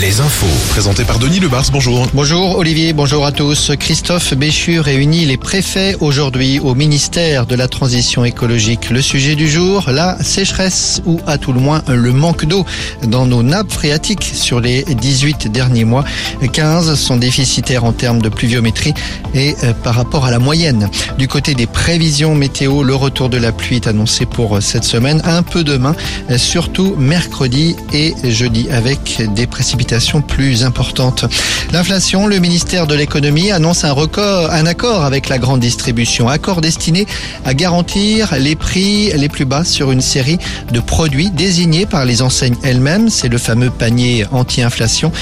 les infos. Présenté par Denis Lebars, bonjour. Bonjour Olivier, bonjour à tous. Christophe Béchu réunit les préfets aujourd'hui au ministère de la Transition écologique. Le sujet du jour, la sécheresse ou à tout le moins le manque d'eau dans nos nappes phréatiques sur les 18 derniers mois. 15 sont déficitaires en termes de pluviométrie et euh, par rapport à la moyenne. Du côté des prévisions météo, le retour de la pluie est annoncé pour cette semaine, un peu demain, surtout mercredi et jeudi avec des précipitations plus importante. L'inflation, le ministère de l'économie annonce un un accord avec la grande distribution, accord destiné à garantir les prix les plus bas sur une série de produits désignés par les enseignes elles-mêmes. C'est le fameux panier anti-inflation.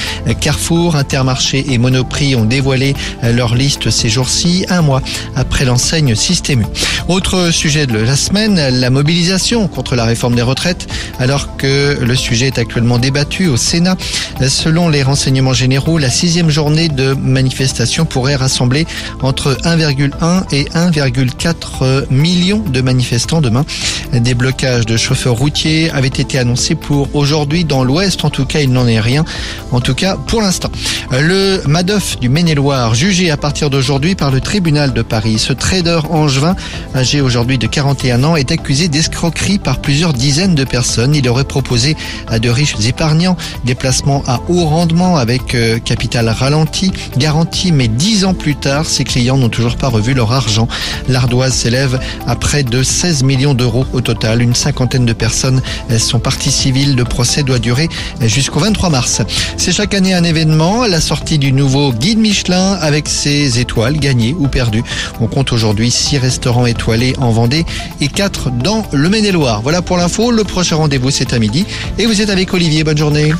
Carrefour, Intermarché et Monoprix ont dévoilé leur liste ces jours-ci, un mois après l'enseigne Système Autre sujet de la semaine, la mobilisation contre la réforme des retraites, alors que le sujet est actuellement débattu au Sénat. Selon les renseignements généraux, la sixième journée de manifestation pourrait rassembler entre 1,1 et 1,4 millions de manifestants demain. Des blocages de chauffeurs routiers avaient été annoncés pour aujourd'hui dans l'Ouest. En tout cas, il n'en est rien. En tout cas, pour l'instant. Le Madoff du Maine-et-Loire, jugé à partir d'aujourd'hui par le tribunal de Paris. Ce trader angevin, âgé aujourd'hui de 41 ans, est accusé d'escroquerie par plusieurs dizaines de personnes. Il aurait proposé à de riches épargnants des placements à haut rendement avec euh, capital ralenti, garanti, mais dix ans plus tard, ses clients n'ont toujours pas revu leur argent. L'ardoise s'élève à près de 16 millions d'euros au total. Une cinquantaine de personnes sont parties civiles. Le procès doit durer jusqu'au 23 mars. C'est chaque année un événement, la sortie du nouveau guide Michelin avec ses étoiles gagnées ou perdues. On compte aujourd'hui six restaurants étoilés en Vendée et quatre dans le Maine-et-Loire. Voilà pour l'info. Le prochain rendez-vous c'est à midi et vous êtes avec Olivier. Bonne journée.